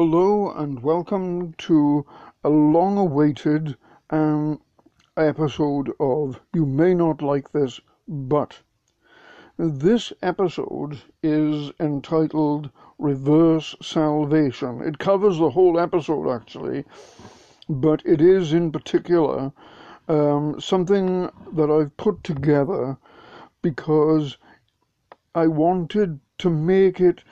Hello and welcome to a long awaited um, episode of You May Not Like This, but. This episode is entitled Reverse Salvation. It covers the whole episode actually, but it is in particular um, something that I've put together because I wanted to make it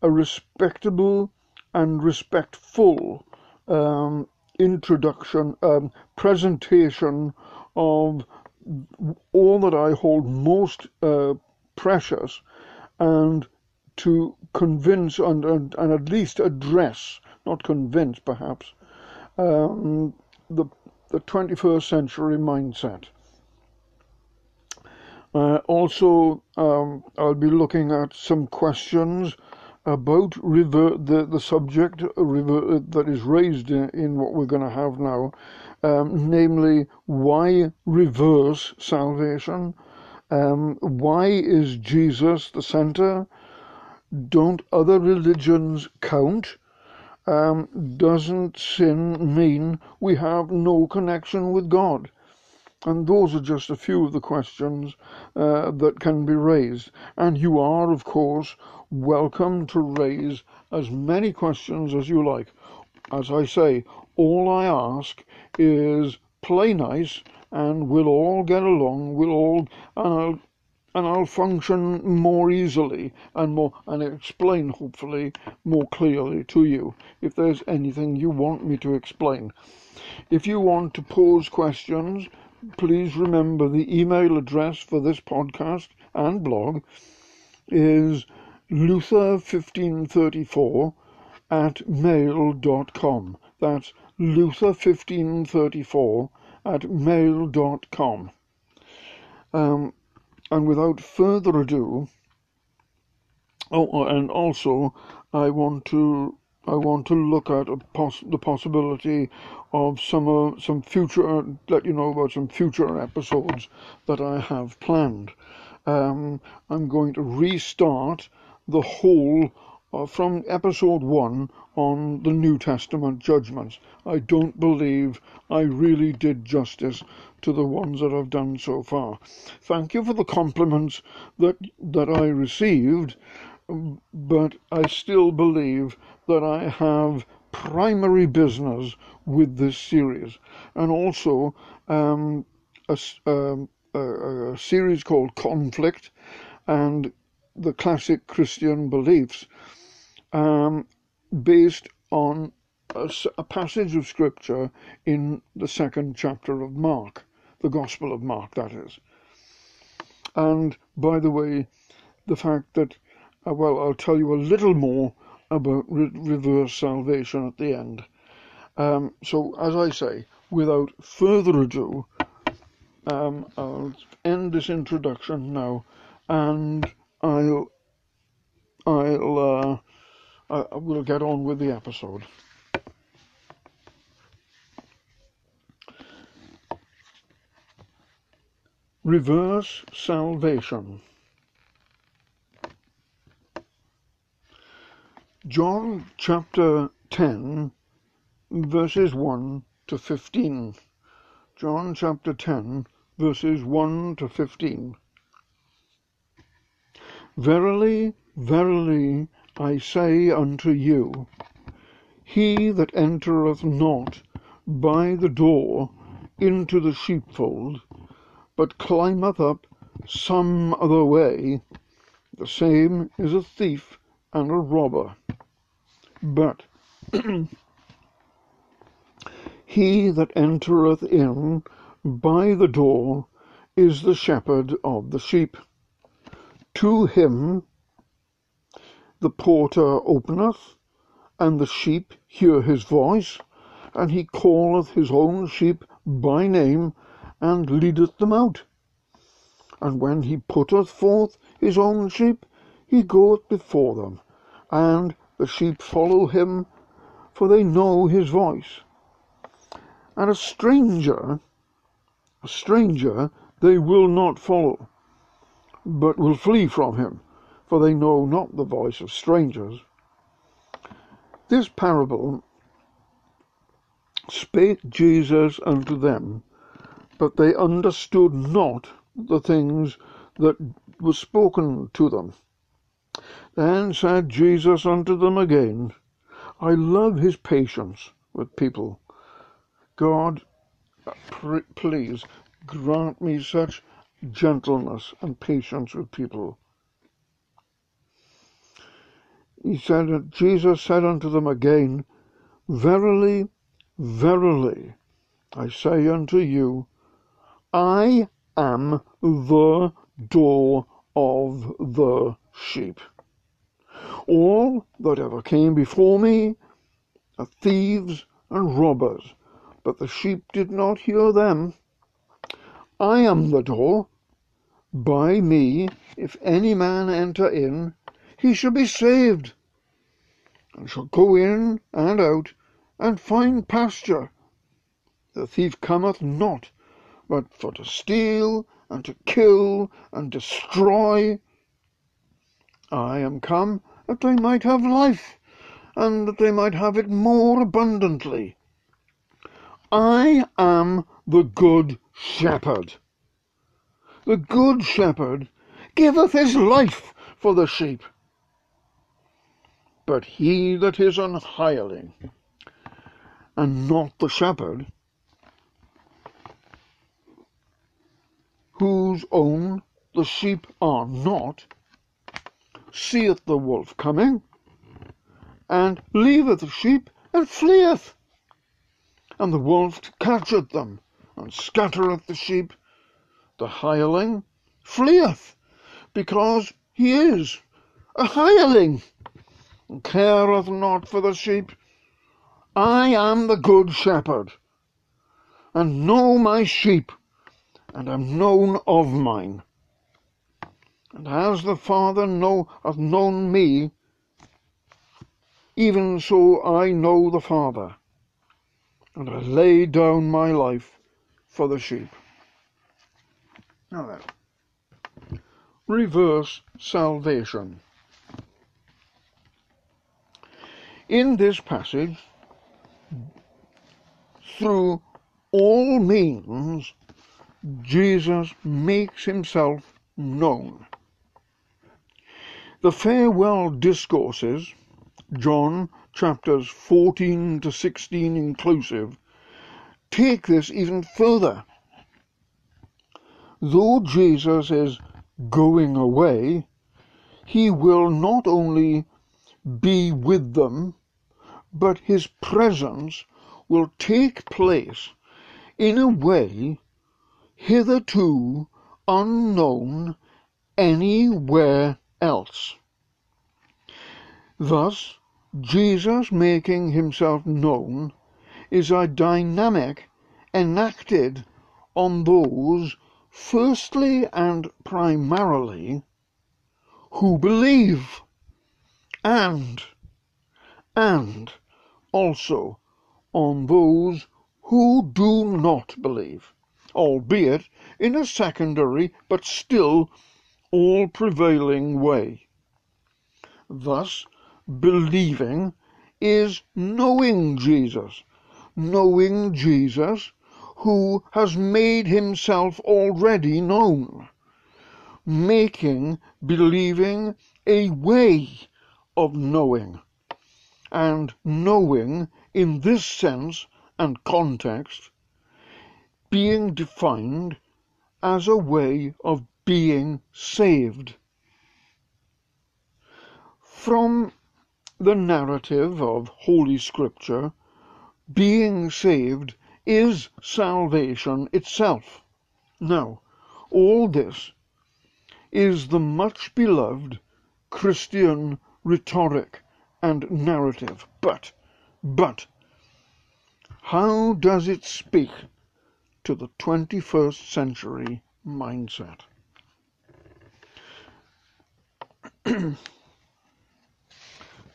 a respectable and respectful um, introduction, um, presentation of all that I hold most uh, precious and to convince and, and, and at least address, not convince perhaps, um, the, the 21st century mindset. Uh, also, um, I'll be looking at some questions about river, the, the subject river, that is raised in, in what we're going to have now, um, namely, why reverse salvation? Um, why is Jesus the center? Don't other religions count? Um, doesn't sin mean we have no connection with God? And those are just a few of the questions uh, that can be raised. And you are, of course, welcome to raise as many questions as you like. As I say, all I ask is play nice and we'll all get along, we'll all, and I'll, and I'll function more easily and more, and explain hopefully more clearly to you if there's anything you want me to explain. If you want to pose questions, please remember the email address for this podcast and blog is luther1534 at mail.com. That's luther1534 at mail.com. Um, and without further ado, oh, and also I want to I want to look at poss- the possibility of some uh, some future let you know about some future episodes that I have planned. Um, I'm going to restart the whole uh, from episode one on the New Testament judgments. I don't believe I really did justice to the ones that I've done so far. Thank you for the compliments that that I received, but I still believe that I have primary business with this series, and also um, a, um, a, a series called Conflict and the classic Christian beliefs, um, based on a, a, passage of scripture in the second chapter of Mark, the Gospel of Mark, that is. And by the way, the fact that, uh, well, I'll tell you a little more about re- reverse salvation at the end. Um, so, as I say, without further ado, um, I'll end this introduction now, and I'll I'll uh, I will get on with the episode. Reverse salvation. John chapter 10, verses 1 to 15. John chapter 10, verses 1 to 15. Verily, verily, I say unto you, He that entereth not by the door into the sheepfold, but climbeth up some other way, the same is a thief and a robber. But he that entereth in by the door is the shepherd of the sheep. To him the porter openeth, and the sheep hear his voice, and he calleth his own sheep by name, and leadeth them out. And when he putteth forth his own sheep, he goeth before them, and the sheep follow him, for they know his voice. And a stranger, a stranger they will not follow, but will flee from him, for they know not the voice of strangers. This parable spake Jesus unto them, but they understood not the things that were spoken to them. Then said Jesus unto them again, I love his patience with people. God, please grant me such gentleness and patience with people. He said, Jesus said unto them again, Verily, verily, I say unto you, I am the door of the sheep. All that ever came before me are thieves and robbers, but the sheep did not hear them. I am the door. By me, if any man enter in, he shall be saved, and shall go in and out, and find pasture. The thief cometh not, but for to steal, and to kill, and destroy. I am come that they might have life, and that they might have it more abundantly. I am the good shepherd. The good shepherd giveth his life for the sheep. But he that is an hireling, and not the shepherd, whose own the sheep are not, seeth the wolf coming, and leaveth the sheep, and fleeth. And the wolf catcheth them, and scattereth the sheep. The hireling fleeth, because he is a hireling, and careth not for the sheep. I am the good shepherd, and know my sheep, and am known of mine. And as the Father know, hath known me, even so I know the Father, and I lay down my life for the sheep. Now then, reverse salvation. In this passage, through all means, Jesus makes himself known. The farewell discourses, John chapters 14 to 16 inclusive, take this even further. Though Jesus is going away, he will not only be with them, but his presence will take place in a way hitherto unknown anywhere else. Thus, Jesus making himself known is a dynamic enacted on those, firstly and primarily, who believe, and, and also on those who do not believe, albeit in a secondary but still all prevailing way. Thus, believing is knowing Jesus, knowing Jesus who has made himself already known, making believing a way of knowing, and knowing in this sense and context being defined as a way of being saved. From the narrative of Holy Scripture, being saved is salvation itself. Now, all this is the much beloved Christian rhetoric and narrative. But, but, how does it speak to the 21st century mindset?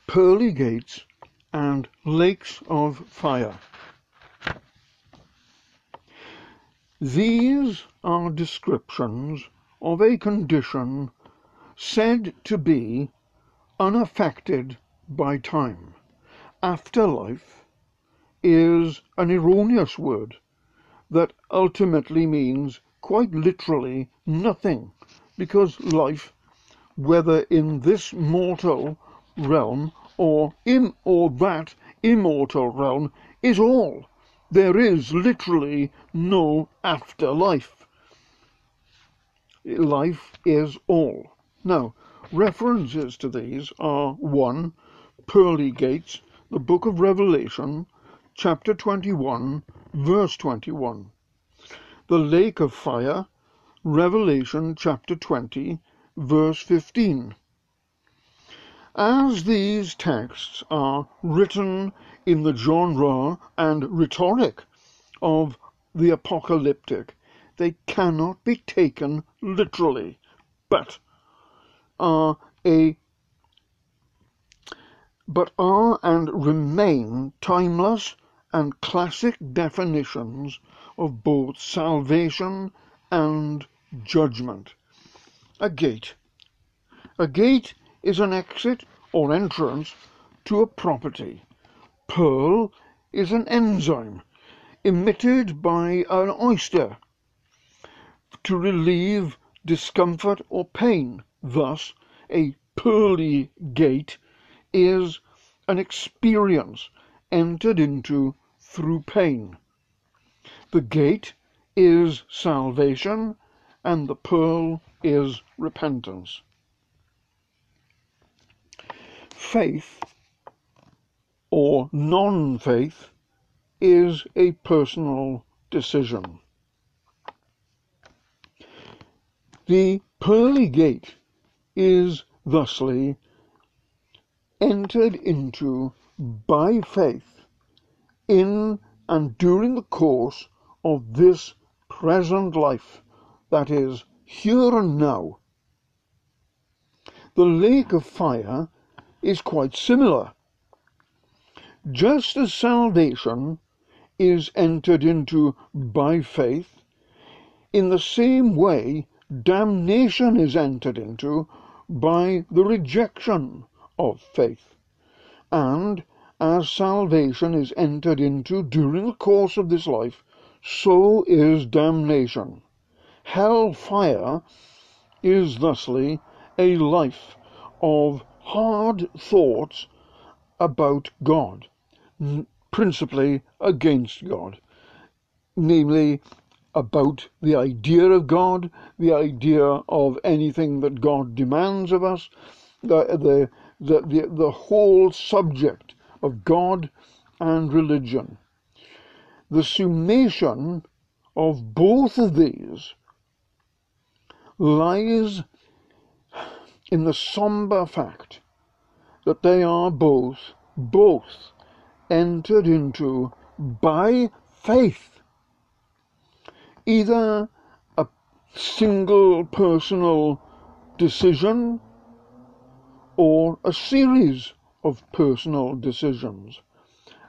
pearly gates and lakes of fire. These are descriptions of a condition said to be unaffected by time afterlife is an erroneous word that ultimately means quite literally nothing because life, whether in this mortal realm or in or that immortal realm, is all. There is literally no afterlife. Life is all. Now, references to these are 1. Pearly Gates, the book of Revelation, chapter 21, verse 21. The lake of fire, Revelation chapter 20, verse 15. As these texts are written in the genre and rhetoric of the apocalyptic, they cannot be taken literally, but are a but are and remain timeless and classic definitions of both salvation and judgment. A gate. A gate is an exit or entrance to a property. Pearl is an enzyme emitted by an oyster to relieve discomfort or pain. Thus, a pearly gate is an experience entered into through pain. The gate is salvation and the pearl is repentance. Faith or non faith is a personal decision. The pearly gate is thusly entered into by faith in and during the course of this present life, that is, here and now. The lake of fire is quite similar. Just as salvation is entered into by faith, in the same way damnation is entered into by the rejection of faith. And as salvation is entered into during the course of this life, so is damnation. Hell fire is thusly a life of hard thoughts about God, principally against God, namely about the idea of God, the idea of anything that God demands of us, the, the, the, the, the whole subject of God and religion. The summation of both of these lies in the somber fact that they are both, both entered into by faith. Either a single personal decision or a series of personal decisions,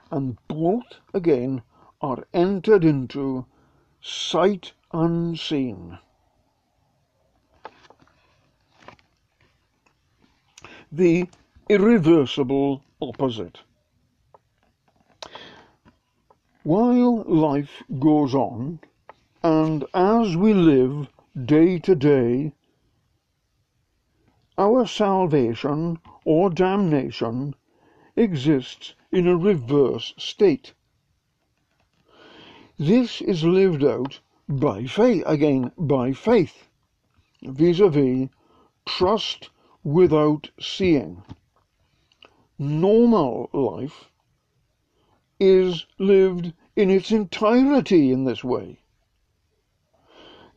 and both again are entered into sight unseen. The irreversible opposite. While life goes on, and as we live day to day, our salvation or damnation exists in a reverse state. This is lived out by faith, again, by faith, vis-a-vis trust without seeing. Normal life is lived in its entirety in this way.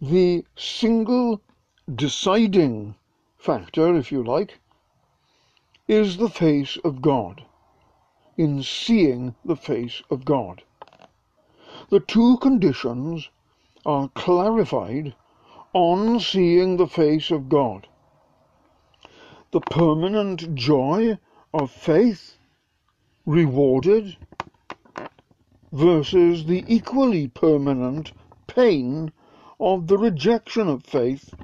The single deciding factor, if you like, is the face of God, in seeing the face of God. The two conditions are clarified on seeing the face of God. The permanent joy of faith rewarded versus the equally permanent pain of the rejection of faith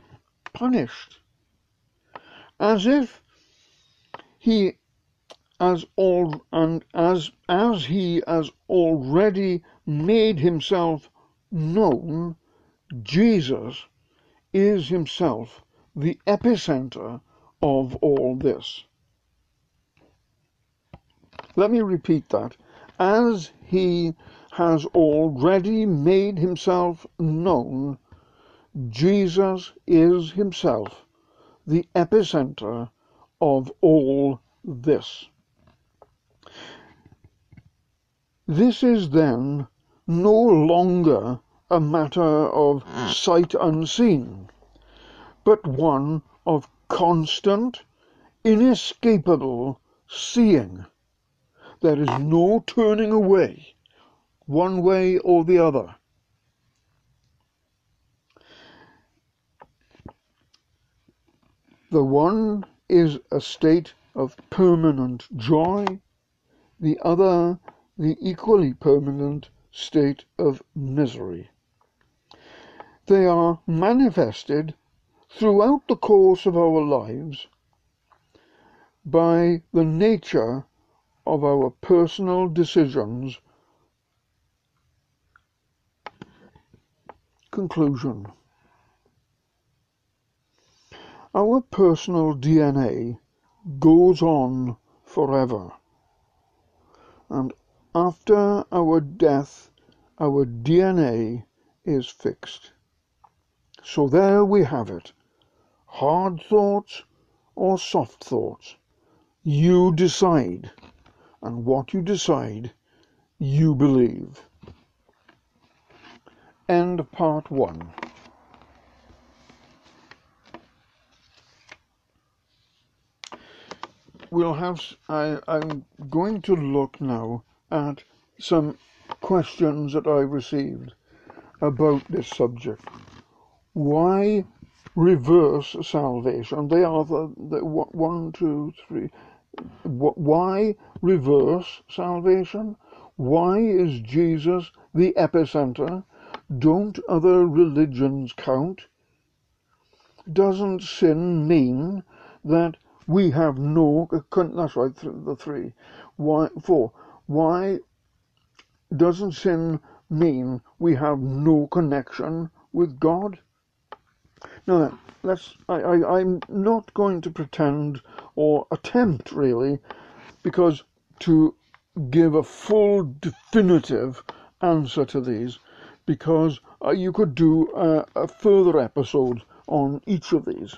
punished. As if he as all and as as he has already made himself known, Jesus is himself the epicenter of all this. Let me repeat that. As he has already made himself known, Jesus is himself the epicenter of all this. This is then no longer a matter of sight unseen, but one of constant, inescapable seeing. There is no turning away, one way or the other. The one is a state of permanent joy, the other the equally permanent state of misery. They are manifested throughout the course of our lives by the nature of our personal decisions. Conclusion Our personal DNA goes on forever. And after our death, our DNA is fixed. So there we have it. Hard thoughts or soft thoughts. You decide. And what you decide, you believe. End part one. We'll have, I, I'm going to look now at some questions that I received about this subject. Why reverse salvation? They are the, the one, two, three. Why reverse salvation? Why is Jesus the epicenter? Don't other religions count? Doesn't sin mean that we have no, that's right, the three. Why, four. Why doesn't sin mean we have no connection with God? Now let's, I, I, I'm not going to pretend or attempt really, because to give a full definitive answer to these, because uh, you could do a, a further episode on each of these.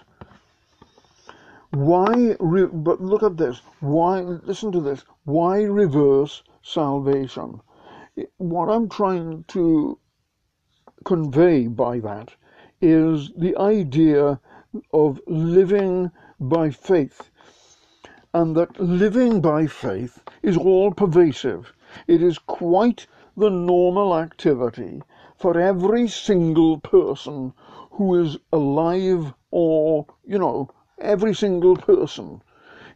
Why, re- but look at this. Why, listen to this. Why reverse salvation? What I'm trying to convey by that is the idea of living by faith. And that living by faith is all pervasive. It is quite the normal activity for every single person who is alive or, you know, every single person.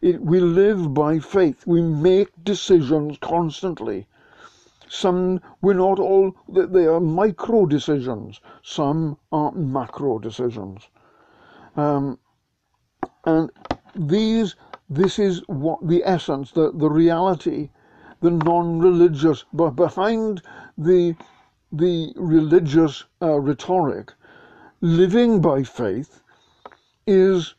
It, we live by faith. We make decisions constantly. Some, we're not all, they are micro decisions. Some are macro decisions. Um, and these, this is what the essence, the, the reality, the non-religious, but behind the, the religious uh, rhetoric, living by faith is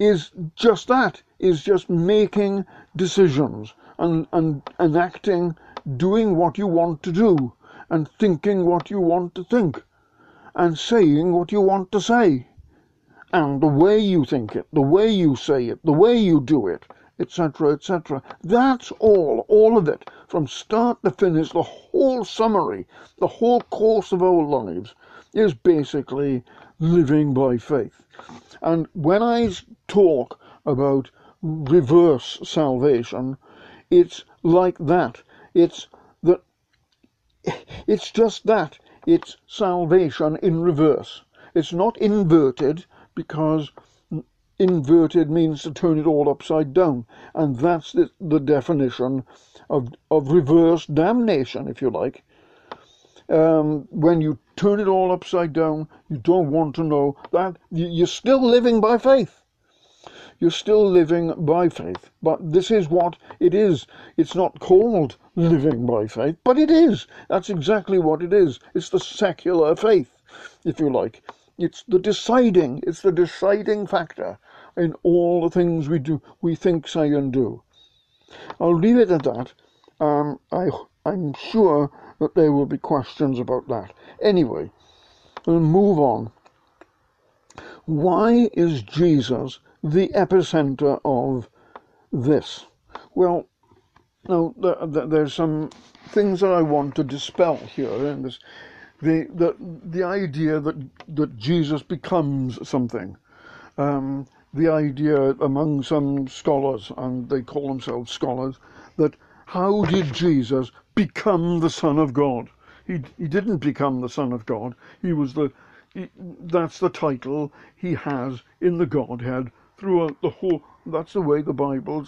is just that, is just making decisions and, and enacting, doing what you want to do, and thinking what you want to think, and saying what you want to say. And the way you think it, the way you say it, the way you do it, etc., etc. That's all, all of it, from start to finish, the whole summary, the whole course of our lives is basically living by faith. And when I talk about reverse salvation, it's like that. It's that it's just that. It's salvation in reverse. It's not inverted because inverted means to turn it all upside down. And that's the, the definition of, of reverse damnation, if you like um, when you turn it all upside down, you don't want to know that you're still living by faith. You're still living by faith. But this is what it is. It's not called living by faith, but it is. That's exactly what it is. It's the secular faith, if you like. It's the deciding, it's the deciding factor in all the things we do, we think, say, and do. I'll leave it at that. Um, I, I'm sure that there will be questions about that. Anyway, we'll move on. Why is Jesus the epicenter of this? Well, now there's some things that I want to dispel here in this. The, the, the idea that, that Jesus becomes something. Um, the idea among some scholars, and they call themselves scholars, that how did Jesus become the Son of God? He, he didn't become the Son of God. He was the he, that's the title he has in the Godhead throughout the whole. That's the way the Bible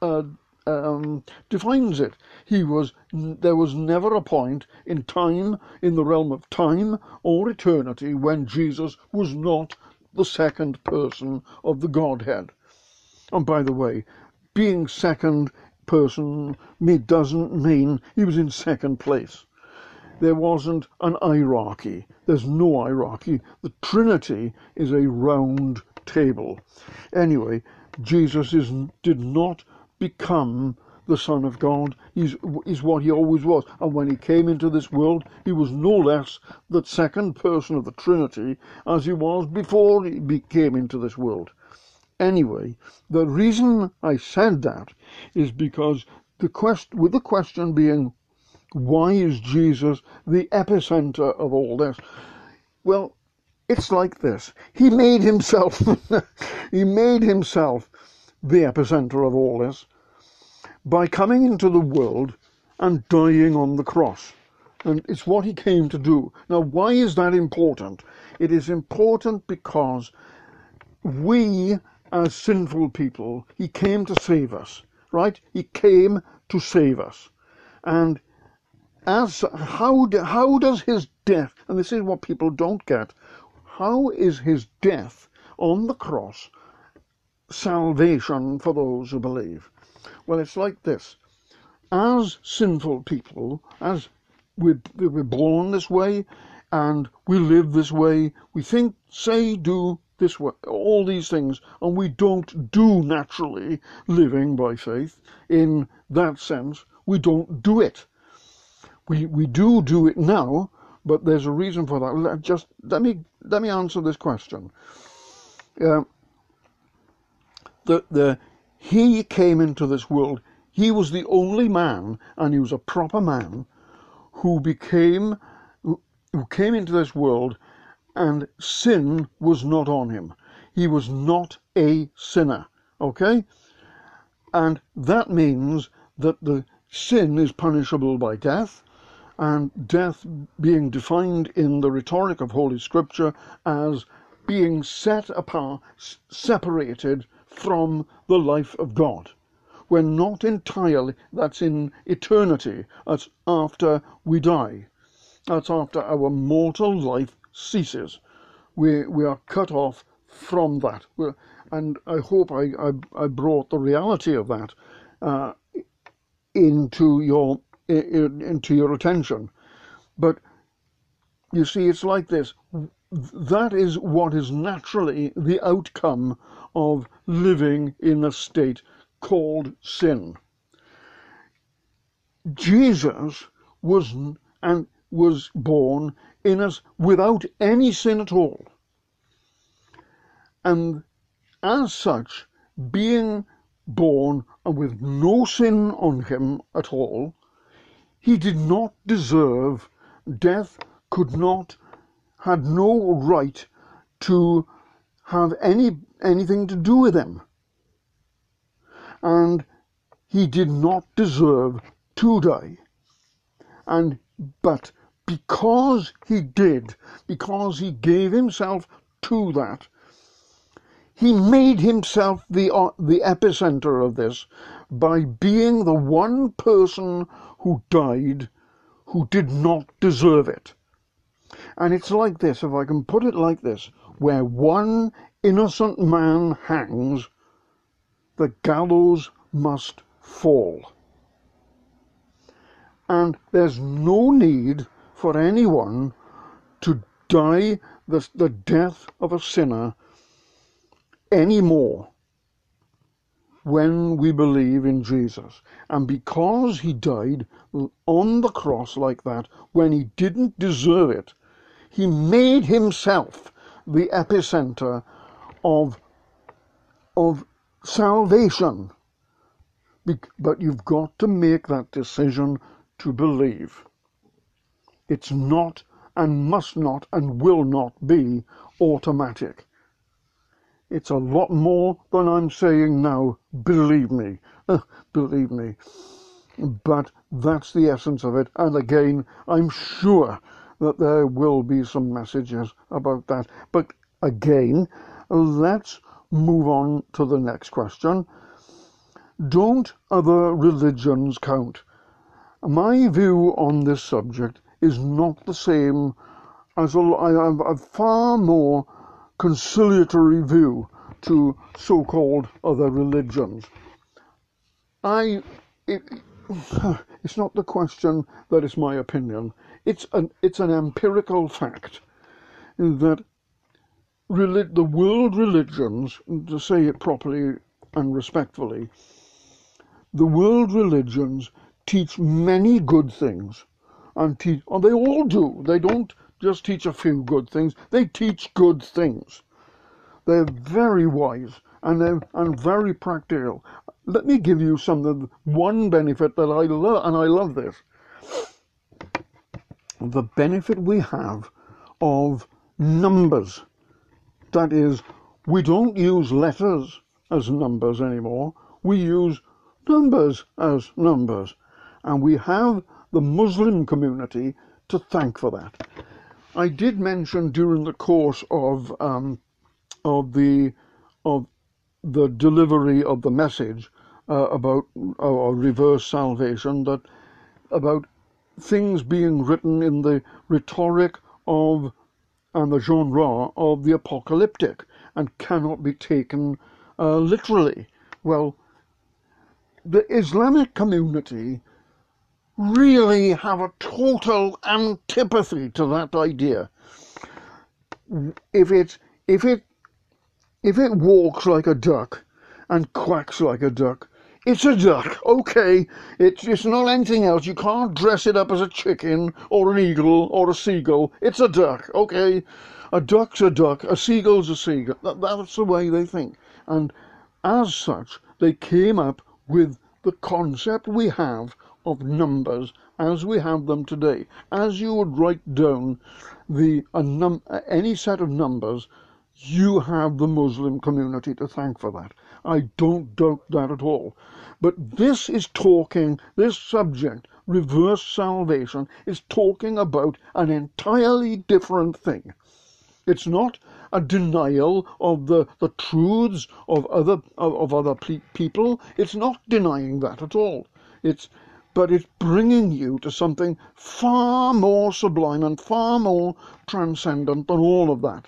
uh, um, defines it. He was. There was never a point in time, in the realm of time or eternity, when Jesus was not the second person of the Godhead. And by the way, being second person me doesn't mean he was in second place. There wasn't an hierarchy. There's no hierarchy. The Trinity is a round table. Anyway, Jesus is, did not become the Son of God. He's, is what he always was. And when he came into this world, he was no less the second person of the Trinity as he was before he came into this world. Anyway, the reason I said that is because the quest, with the question being, why is Jesus the epicenter of all this? Well, it's like this. He made himself, he made himself the epicenter of all this by coming into the world and dying on the cross. And it's what he came to do. Now, why is that important? It is important because we, as sinful people, he came to save us, right? He came to save us. And as how how does his death, and this is what people don't get, how is his death on the cross salvation for those who believe? Well, it's like this. As sinful people, as we're, born this way, and we live this way, we think, say, do this way, all these things, and we don't do naturally living by faith in that sense. We don't do it. We, we do do it now, but there's a reason for that. Let, just let me let me answer this question. Uh, the the he came into this world. He was the only man, and he was a proper man, who became, who came into this world, and sin was not on him. He was not a sinner. Okay? And that means that the sin is punishable by death, and death being defined in the rhetoric of Holy Scripture as being set apart, separated from the life of God. We're not entirely, that's in eternity, that's after we die. That's after our mortal life ceases. We, we are cut off from that. We're, and I hope I, I, I, brought the reality of that uh, into your into your attention. But you see, it's like this. That is what is naturally the outcome of living in a state called sin. Jesus was and was born in us without any sin at all. And as such, being born with no sin on him at all, he did not deserve death, could not, had no right to have any anything to do with him. And he did not deserve to die. And but because he did, because he gave himself to that, he made himself the uh, the epicenter of this by being the one person who died who did not deserve it. And it's like this, if I can put it like this, where one innocent man hangs, the gallows must fall. And there's no need for anyone to die the, the death of a sinner anymore when we believe in Jesus. And because he died on the cross like that, when he didn't deserve it, he made himself the epicenter of, of salvation. But you've got to make that decision to believe. It's not and must not and will not be automatic. It's a lot more than I'm saying now, believe me, believe me. But that's the essence of it. And again, I'm sure that there will be some messages about that. But again, let's move on to the next question. Don't other religions count? My view on this subject is not the same as a, I have far more conciliatory view to so-called other religions. I, it, it's not the question that is my opinion. It's an, it's an empirical fact that the world religions, to say it properly and respectfully, the world religions teach many good things and and they all do. They don't just teach a few good things. They teach good things. They're very wise and they're and very practical. Let me give you some the one benefit that I love, and I love this. The benefit we have of numbers. That is, we don't use letters as numbers anymore. We use numbers as numbers. And we have the Muslim community to thank for that. I did mention during the course of um, of the of the delivery of the message uh, about uh, reverse salvation that about things being written in the rhetoric of and the genre of the apocalyptic and cannot be taken uh, literally. Well, the Islamic community really have a total antipathy to that idea. If it if it if it walks like a duck and quacks like a duck, it's a duck, okay. It's it's not anything else. You can't dress it up as a chicken or an eagle or a seagull. It's a duck, okay. A duck's a duck. A seagull's a seagull. That, that's the way they think, and as such, they came up with the concept we have of numbers as we have them today. As you would write down the any set of numbers, you have the Muslim community to thank for that. I don't doubt that at all. But this is talking, this subject, reverse salvation, is talking about an entirely different thing. It's not a denial of the, the truths of other of, of other people. It's not denying that at all. It's but it's bringing you to something far more sublime and far more transcendent than all of that.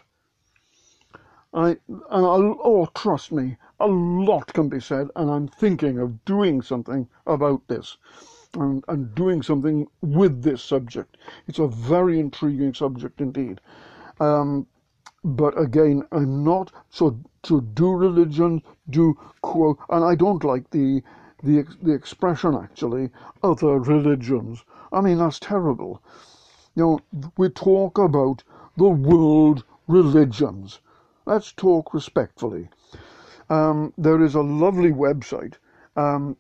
I, and oh, trust me, a lot can be said, and I'm thinking of doing something about this and, and doing something with this subject. It's a very intriguing subject indeed. Um, but again, I'm not so to do religion, do quote, and I don't like the the, the expression actually, other religions. I mean, that's terrible. You know, we talk about the world religions. Let's talk respectfully. Um, there is a lovely website um,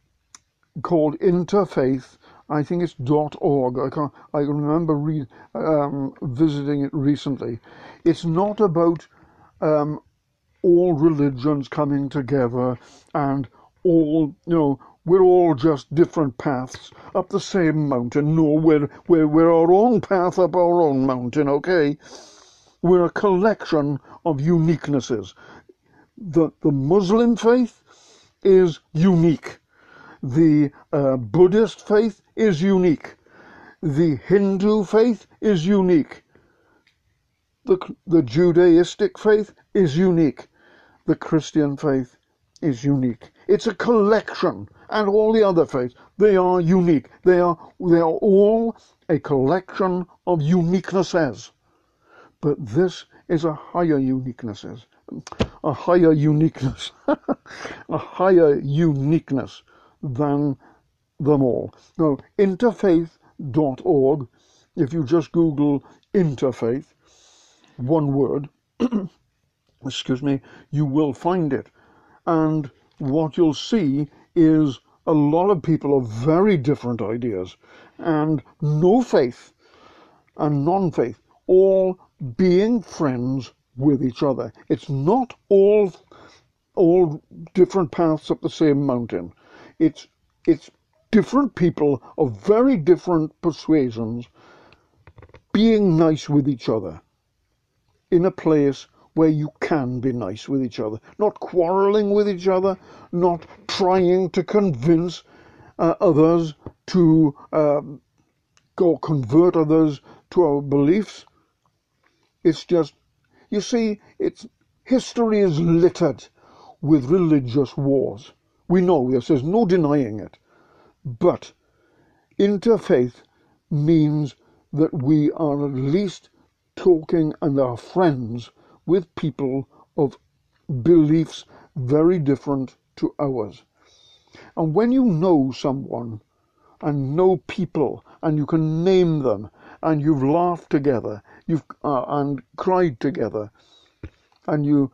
called Interfaith. I think it's dot .org. I can I remember re- um, visiting it recently. It's not about um, all religions coming together and all you know we're all just different paths up the same mountain. No, we're, we're, we're our own path up our own mountain, okay? We're a collection of uniquenesses. The, the Muslim faith is unique. The uh, Buddhist faith is unique. The Hindu faith is unique. The, the Judaistic faith is unique. The Christian faith is unique. It's a collection, and all the other faiths, they are unique. They are, they are all a collection of uniquenesses. But this is a higher uniquenesses, a higher uniqueness, a higher uniqueness than them all. Now, interfaith.org, if you just Google interfaith, one word, excuse me, you will find it. And what you'll see is a lot of people of very different ideas and no faith and non faith, all being friends with each other. It's not all all different paths up the same mountain. It's it's different people of very different persuasions being nice with each other in a place where you can be nice with each other, not quarreling with each other, not trying to convince uh, others to uh, go convert others to our beliefs. It's just, you see, it's history is littered with religious wars. We know this, there's no denying it. But interfaith means that we are at least talking and are friends with people of beliefs very different to ours. And when you know someone and know people and you can name them and you've laughed together, you've uh, and cried together, and you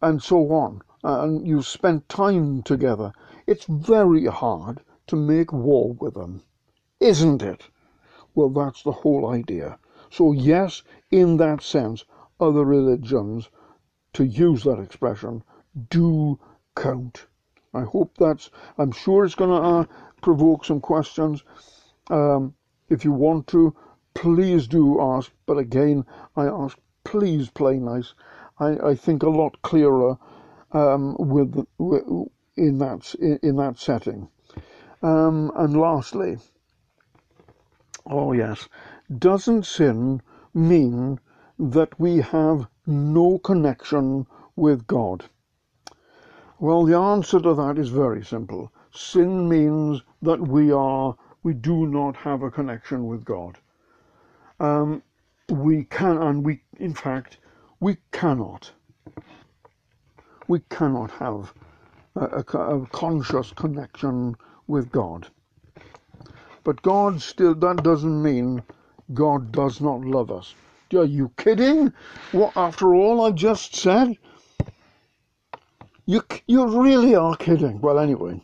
and so on, and you've spent time together, it's very hard to make war with them, isn't it? Well, that's the whole idea. So, yes, in that sense, other religions, to use that expression, do count. I hope that's, I'm sure it's going to uh, provoke some questions. Um, if you want to, please do ask. But again, I ask, please play nice. I, I think a lot clearer um, with, with in that in, in that setting. Um, and lastly, oh yes, doesn't sin mean that we have no connection with God? Well, the answer to that is very simple. Sin means that we are we do not have a connection with God. Um, we can, and we, in fact, we cannot. We cannot have a, a, a conscious connection with God. But God still, that doesn't mean God does not love us. Are you kidding? What, after all I just said? You, you really are kidding. Well, anyway.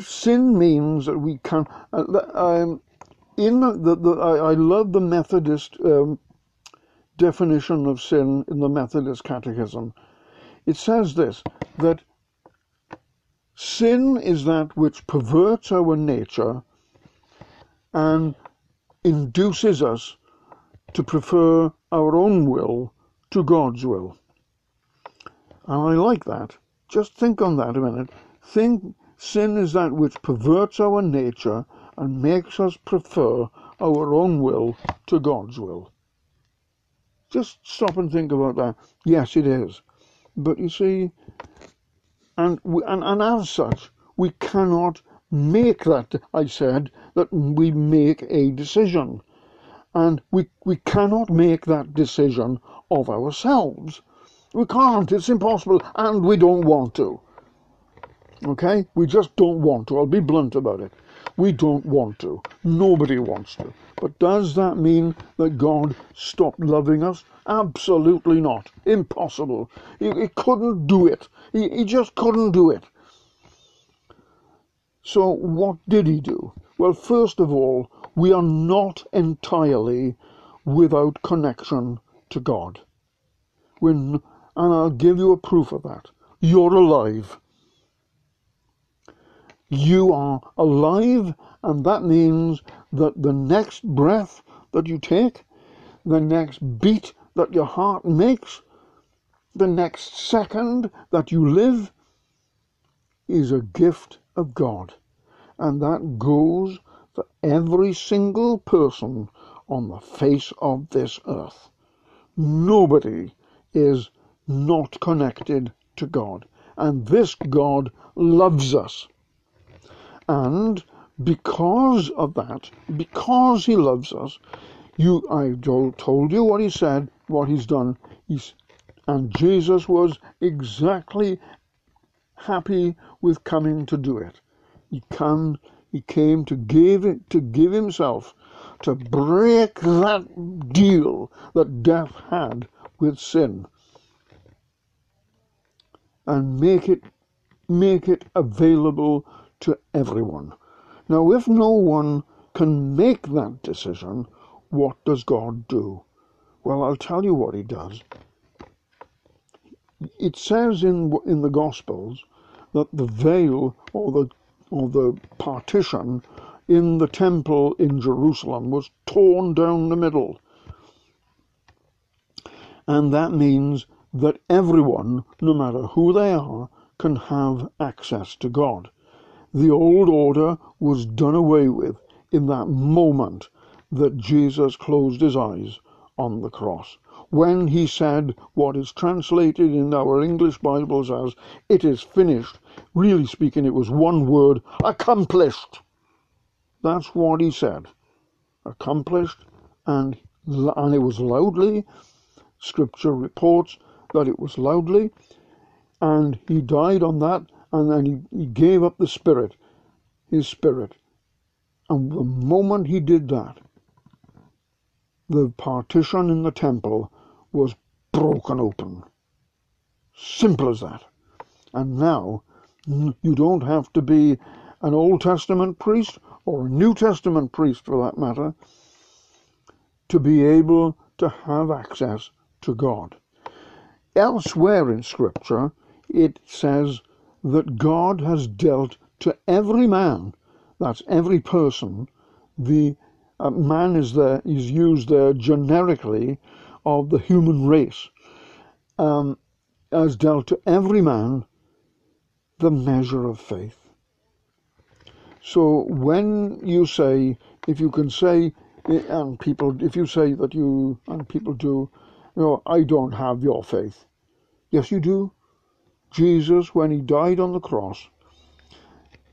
Sin means that we can. Uh, um, in the, the I, I, love the Methodist um, definition of sin in the Methodist Catechism. It says this that Sin is that which perverts our nature and induces us to prefer our own will to God's will. And I like that. Just think on that a minute. Think sin is that which perverts our nature and makes us prefer our own will to God's will. Just stop and think about that. Yes, it is. But you see, and, and, and as such, we cannot make that, I said, that we make a decision. And we, we cannot make that decision of ourselves. We can't, it's impossible, and we don't want to. Okay? We just don't want to. I'll be blunt about it. We don't want to. Nobody wants to. But does that mean that God stopped loving us? Absolutely not. Impossible. He, he couldn't do it. He, he just couldn't do it. So what did he do? Well, first of all, we are not entirely without connection to God. When, and I'll give you a proof of that. You're alive. You are alive, and that means that the next breath that you take, the next beat that your heart makes, the next second that you live is a gift of God. And that goes for every single person on the face of this earth. Nobody is not connected to God. And this God loves us. And because of that, because he loves us, you I told you what he said, what he's done. He's, and Jesus was exactly happy with coming to do it. He come he came to give to give himself to break that deal that death had with sin and make it make it available to everyone. Now if no one can make that decision, what does God do? Well, I'll tell you what he does. It says in in the Gospels that the veil or the or the partition in the temple in Jerusalem was torn down the middle. And that means that everyone, no matter who they are, can have access to God. The old order was done away with in that moment that Jesus closed his eyes on the cross. When he said what is translated in our English Bibles as, it is finished, really speaking, it was one word, accomplished. That's what he said. Accomplished, and, and it was loudly. Scripture reports that it was loudly, and he died on that, and then he, he gave up the spirit, his spirit. And the moment he did that, the partition in the temple was broken open. Simple as that. And now you don't have to be an Old Testament priest or a New Testament priest for that matter to be able to have access to God. Elsewhere in Scripture, it says that God has dealt to every man, that's every person, the uh, man is there is used there generically of the human race, um, has dealt to every man the measure of faith. So when you say, if you can say, and people, if you say that you, and people do, you know, I don't have your faith. Yes, you do. Jesus, when he died on the cross,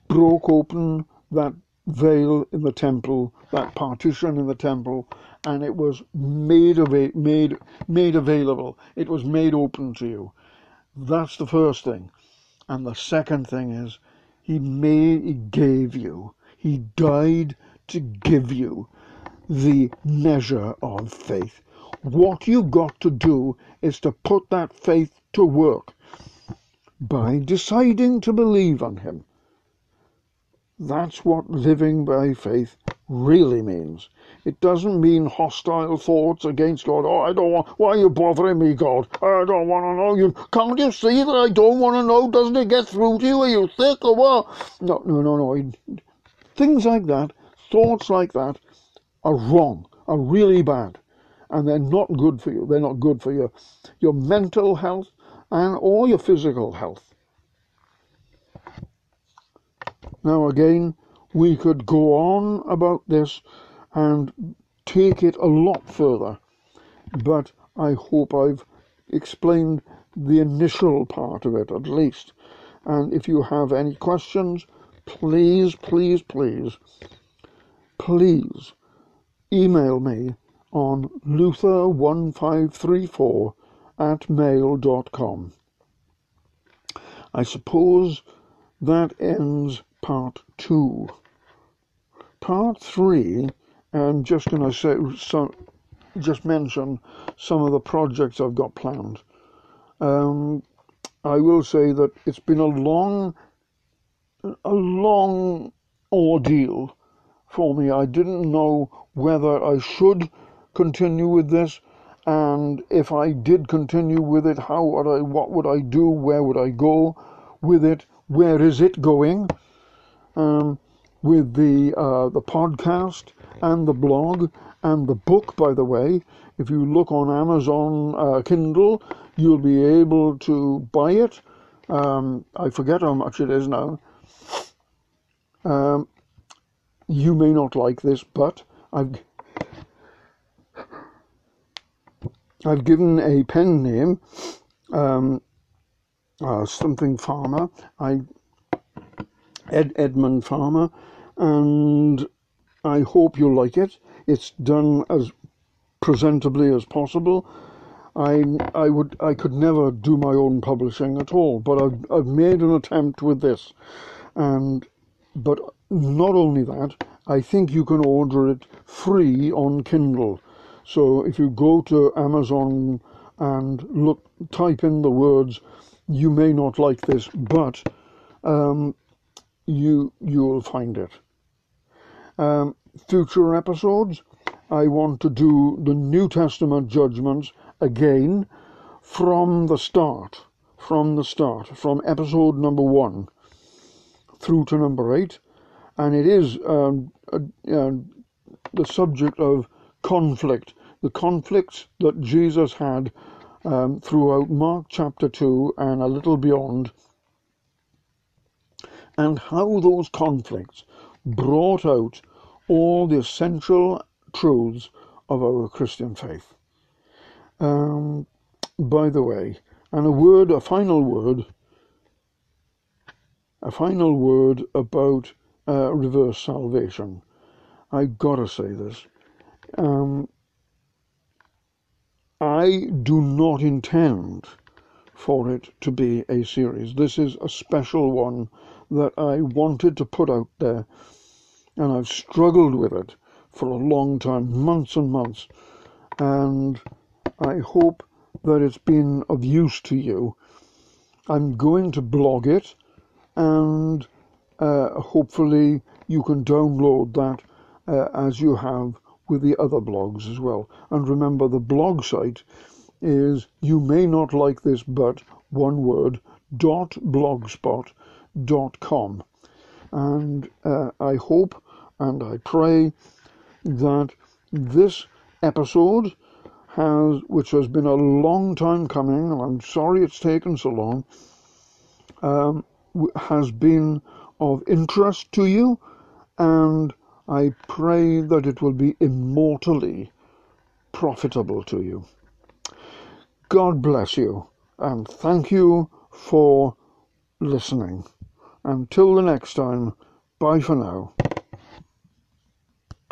broke open that veil in the temple, that partition in the temple, and it was made ava- made made available. It was made open to you. That's the first thing. And the second thing is he made he gave you. He died to give you the measure of faith. What you've got to do is to put that faith to work by deciding to believe on him. That's what living by faith really means. It doesn't mean hostile thoughts against God. Oh, I don't want, why are you bothering me, God? I don't want to know you. Can't you see that I don't want to know? Doesn't it get through to you? Are you sick or what? No, no, no, no. Things like that, thoughts like that, are wrong, are really bad. And they're not good for you. They're not good for your, your mental health and or your physical health. Now, again, we could go on about this and take it a lot further, but I hope I've explained the initial part of it at least. And if you have any questions, please, please, please, please email me on luther1534 at mail.com. I suppose that ends part two. Part three, I'm just going to say, so, just mention some of the projects I've got planned. Um, I will say that it's been a long, a long ordeal for me. I didn't know whether I should continue with this, and if I did continue with it, how would I, what would I do, where would I go with it, where is it going? Um, with the uh, the podcast and the blog and the book. By the way, if you look on Amazon uh, Kindle, you'll be able to buy it. Um, I forget how much it is now. Um, you may not like this, but I've I've given a pen name um, uh, something Farmer. I Ed Edmund Farmer, and I hope you like it. It's done as presentably as possible. I I would I could never do my own publishing at all, but I've I've made an attempt with this, and but not only that, I think you can order it free on Kindle. So if you go to Amazon and look, type in the words, you may not like this, but um, you you will find it. Um, future episodes, I want to do the New Testament judgments again from the start, from the start, from episode number one through to number eight, and it is um, uh, the subject of conflict, the conflicts that Jesus had um, throughout Mark chapter 2 and a little beyond, and how those conflicts brought out all the essential truths of our Christian faith. Um, by the way, and a word, a final word, a final word about uh, reverse salvation. I gotta say this. Um, I do not intend for it to be a series. This is a special one that I wanted to put out there, and I've struggled with it for a long time, months and months, and I hope that it's been of use to you. I'm going to blog it, and uh, hopefully you can download that uh, as you have with the other blogs as well. And remember, the blog site is you may not like this, but one word dot blogspot dot com. And uh, I hope and I pray that this episode has, which has been a long time coming, and I'm sorry it's taken so long, um, has been of interest to you and I pray that it will be immortally profitable to you. God bless you and thank you for listening. Until the next time, bye for now.